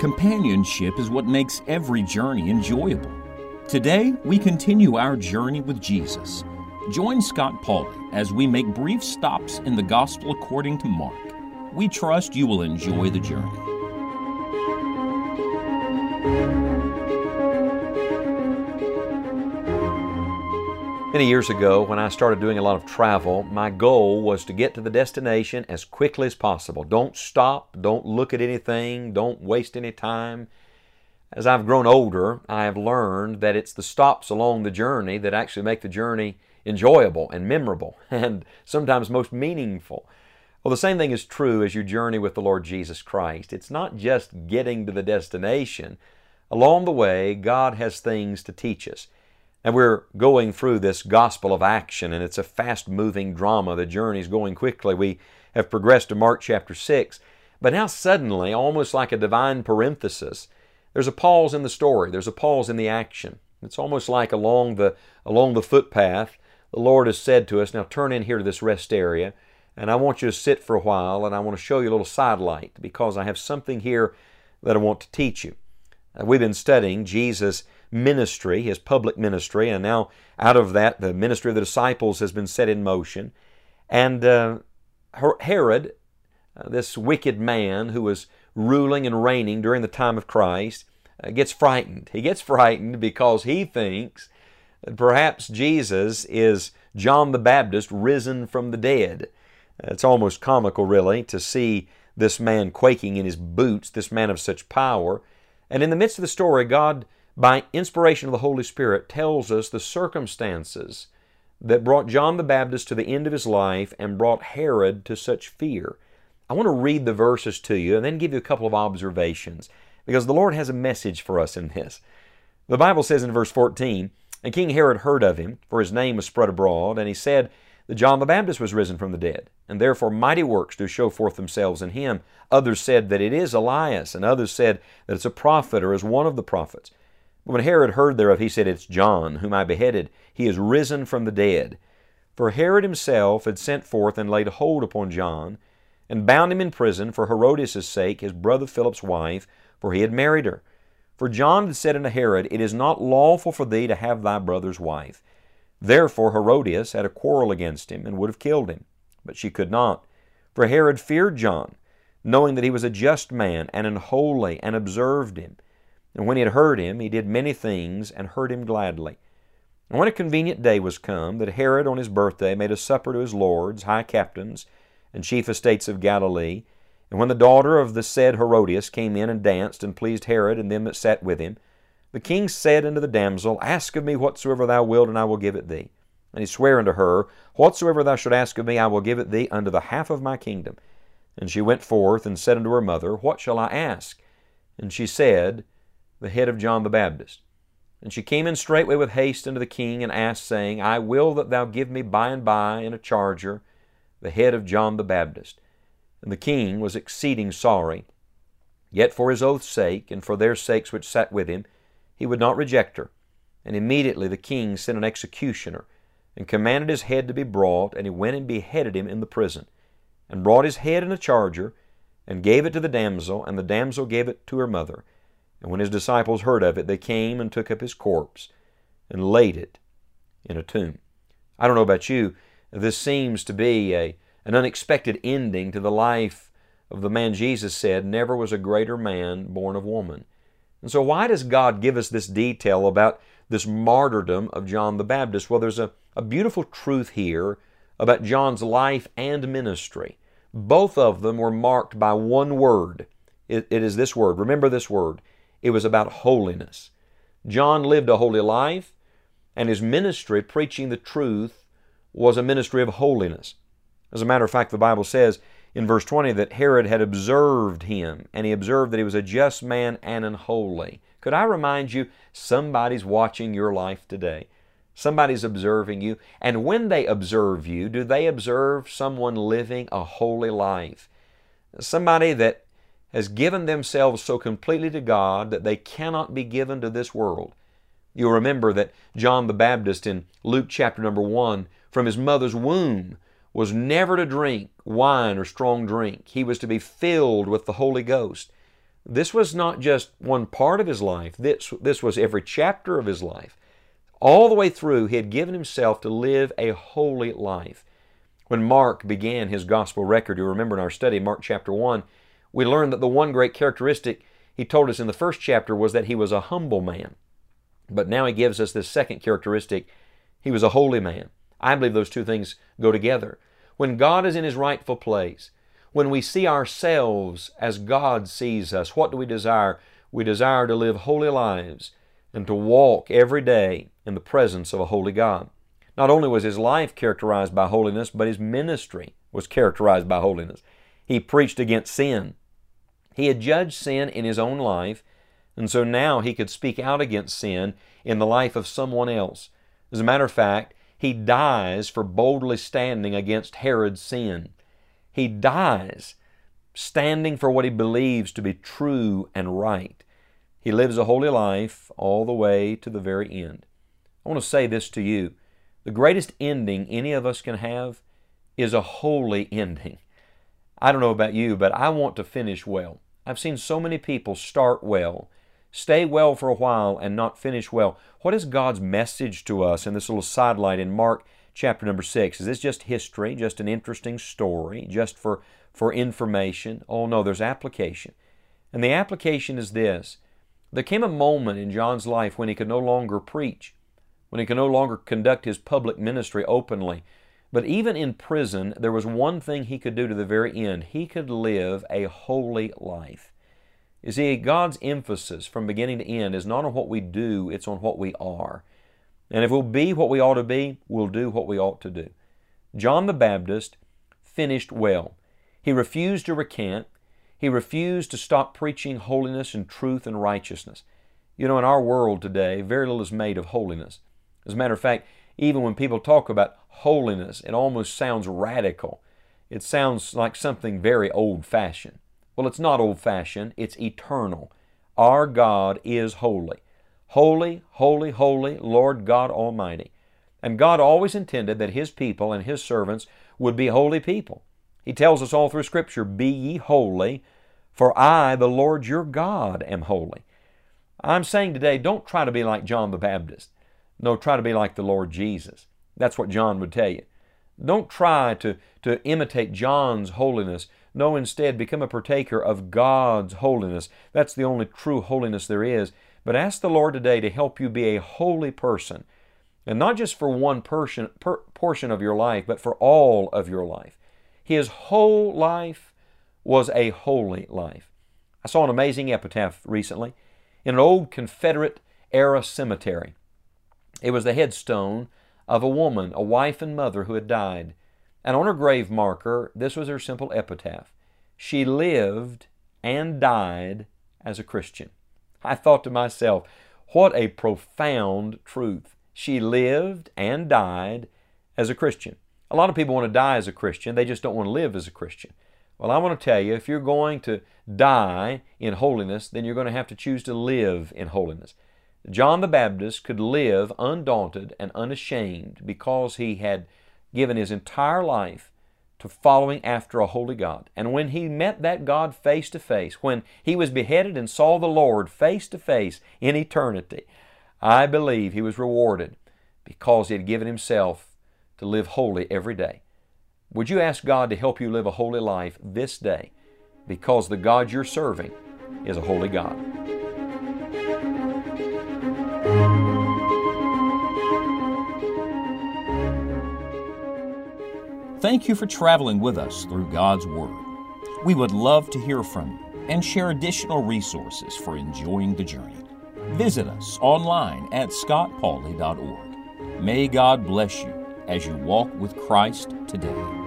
Companionship is what makes every journey enjoyable. Today, we continue our journey with Jesus. Join Scott Pauley as we make brief stops in the Gospel according to Mark. We trust you will enjoy the journey. Many years ago, when I started doing a lot of travel, my goal was to get to the destination as quickly as possible. Don't stop, don't look at anything, don't waste any time. As I've grown older, I have learned that it's the stops along the journey that actually make the journey enjoyable and memorable and sometimes most meaningful. Well, the same thing is true as you journey with the Lord Jesus Christ. It's not just getting to the destination. Along the way, God has things to teach us. And we're going through this gospel of action, and it's a fast moving drama. The journey's going quickly. We have progressed to Mark chapter 6. But now, suddenly, almost like a divine parenthesis, there's a pause in the story, there's a pause in the action. It's almost like along the, along the footpath, the Lord has said to us, Now turn in here to this rest area, and I want you to sit for a while, and I want to show you a little sidelight because I have something here that I want to teach you. Uh, we've been studying Jesus' ministry, his public ministry, and now out of that, the ministry of the disciples has been set in motion. And uh, Herod, uh, this wicked man who was ruling and reigning during the time of Christ, uh, gets frightened. He gets frightened because he thinks that perhaps Jesus is John the Baptist risen from the dead. It's almost comical, really, to see this man quaking in his boots, this man of such power. And in the midst of the story, God, by inspiration of the Holy Spirit, tells us the circumstances that brought John the Baptist to the end of his life and brought Herod to such fear. I want to read the verses to you and then give you a couple of observations because the Lord has a message for us in this. The Bible says in verse 14, And King Herod heard of him, for his name was spread abroad, and he said that John the Baptist was risen from the dead, and therefore mighty works do show forth themselves in him. Others said that it is Elias, and others said that it's a prophet or is one of the prophets. But when Herod heard thereof, he said, It's John, whom I beheaded. He is risen from the dead. For Herod himself had sent forth and laid hold upon John, and bound him in prison for Herodias' sake, his brother Philip's wife, for he had married her. For John had said unto Herod, It is not lawful for thee to have thy brother's wife. Therefore Herodias had a quarrel against him, and would have killed him. But she could not. For Herod feared John, knowing that he was a just man, and an holy, and observed him. And when he had heard him, he did many things, and heard him gladly. And when a convenient day was come, that Herod on his birthday made a supper to his lords, high captains, and chief estates of Galilee. And when the daughter of the said Herodias came in and danced, and pleased Herod and them that sat with him, the king said unto the damsel, Ask of me whatsoever thou wilt, and I will give it thee. And he sware unto her, Whatsoever thou shalt ask of me, I will give it thee unto the half of my kingdom. And she went forth and said unto her mother, What shall I ask? And she said, The head of John the Baptist. And she came in straightway with haste unto the king, and asked, saying, I will that thou give me by and by in a charger the head of John the Baptist. And the king was exceeding sorry. Yet for his oath's sake, and for their sakes which sat with him, he would not reject her. And immediately the king sent an executioner, and commanded his head to be brought, and he went and beheaded him in the prison, and brought his head in a charger, and gave it to the damsel, and the damsel gave it to her mother. And when his disciples heard of it, they came and took up his corpse, and laid it in a tomb. I don't know about you, this seems to be a, an unexpected ending to the life of the man Jesus said, Never was a greater man born of woman. And so, why does God give us this detail about this martyrdom of John the Baptist? Well, there's a, a beautiful truth here about John's life and ministry. Both of them were marked by one word. it, it is this word. Remember this word. It was about holiness. John lived a holy life, and his ministry, preaching the truth, was a ministry of holiness. As a matter of fact, the Bible says in verse 20 that Herod had observed him, and he observed that he was a just man and an holy. Could I remind you, somebody's watching your life today. Somebody's observing you. And when they observe you, do they observe someone living a holy life? Somebody that has given themselves so completely to God that they cannot be given to this world. You'll remember that John the Baptist in Luke chapter number 1 from his mother's womb was never to drink wine or strong drink. He was to be filled with the Holy Ghost. This was not just one part of his life, this, this was every chapter of his life. All the way through, he had given himself to live a holy life. When Mark began his gospel record, you remember in our study, Mark chapter 1, we learned that the one great characteristic he told us in the first chapter was that he was a humble man. But now he gives us this second characteristic he was a holy man. I believe those two things go together. When God is in his rightful place, when we see ourselves as God sees us, what do we desire? We desire to live holy lives and to walk every day in the presence of a holy God. Not only was his life characterized by holiness, but his ministry was characterized by holiness. He preached against sin. He had judged sin in his own life, and so now he could speak out against sin in the life of someone else. As a matter of fact, he dies for boldly standing against Herod's sin. He dies standing for what he believes to be true and right. He lives a holy life all the way to the very end. I want to say this to you. The greatest ending any of us can have is a holy ending. I don't know about you, but I want to finish well. I've seen so many people start well, stay well for a while, and not finish well. What is God's message to us in this little sidelight in Mark chapter number six. Is this just history, just an interesting story, just for, for information? Oh no, there's application. And the application is this. There came a moment in John's life when he could no longer preach, when he could no longer conduct his public ministry openly. But even in prison, there was one thing he could do to the very end. He could live a holy life. You see, God's emphasis from beginning to end is not on what we do, it's on what we are. And if we'll be what we ought to be, we'll do what we ought to do. John the Baptist finished well. He refused to recant. He refused to stop preaching holiness and truth and righteousness. You know, in our world today, very little is made of holiness. As a matter of fact, even when people talk about holiness, it almost sounds radical. It sounds like something very old fashioned. Well, it's not old fashioned, it's eternal. Our God is holy. Holy, holy, holy, Lord God Almighty. And God always intended that His people and His servants would be holy people. He tells us all through Scripture, Be ye holy, for I, the Lord your God, am holy. I'm saying today, don't try to be like John the Baptist. No, try to be like the Lord Jesus. That's what John would tell you. Don't try to, to imitate John's holiness. No, instead, become a partaker of God's holiness. That's the only true holiness there is. But ask the Lord today to help you be a holy person. And not just for one portion, per, portion of your life, but for all of your life. His whole life was a holy life. I saw an amazing epitaph recently in an old Confederate era cemetery. It was the headstone of a woman, a wife and mother who had died. And on her grave marker, this was her simple epitaph She lived and died as a Christian. I thought to myself, what a profound truth. She lived and died as a Christian. A lot of people want to die as a Christian, they just don't want to live as a Christian. Well, I want to tell you if you're going to die in holiness, then you're going to have to choose to live in holiness. John the Baptist could live undaunted and unashamed because he had given his entire life to following after a holy God. And when he met that God face to face, when he was beheaded and saw the Lord face to face in eternity, I believe he was rewarded because he had given himself to live holy every day. Would you ask God to help you live a holy life this day? Because the God you're serving is a holy God. Thank you for traveling with us through God's Word. We would love to hear from you and share additional resources for enjoying the journey. Visit us online at scottpauley.org. May God bless you as you walk with Christ today.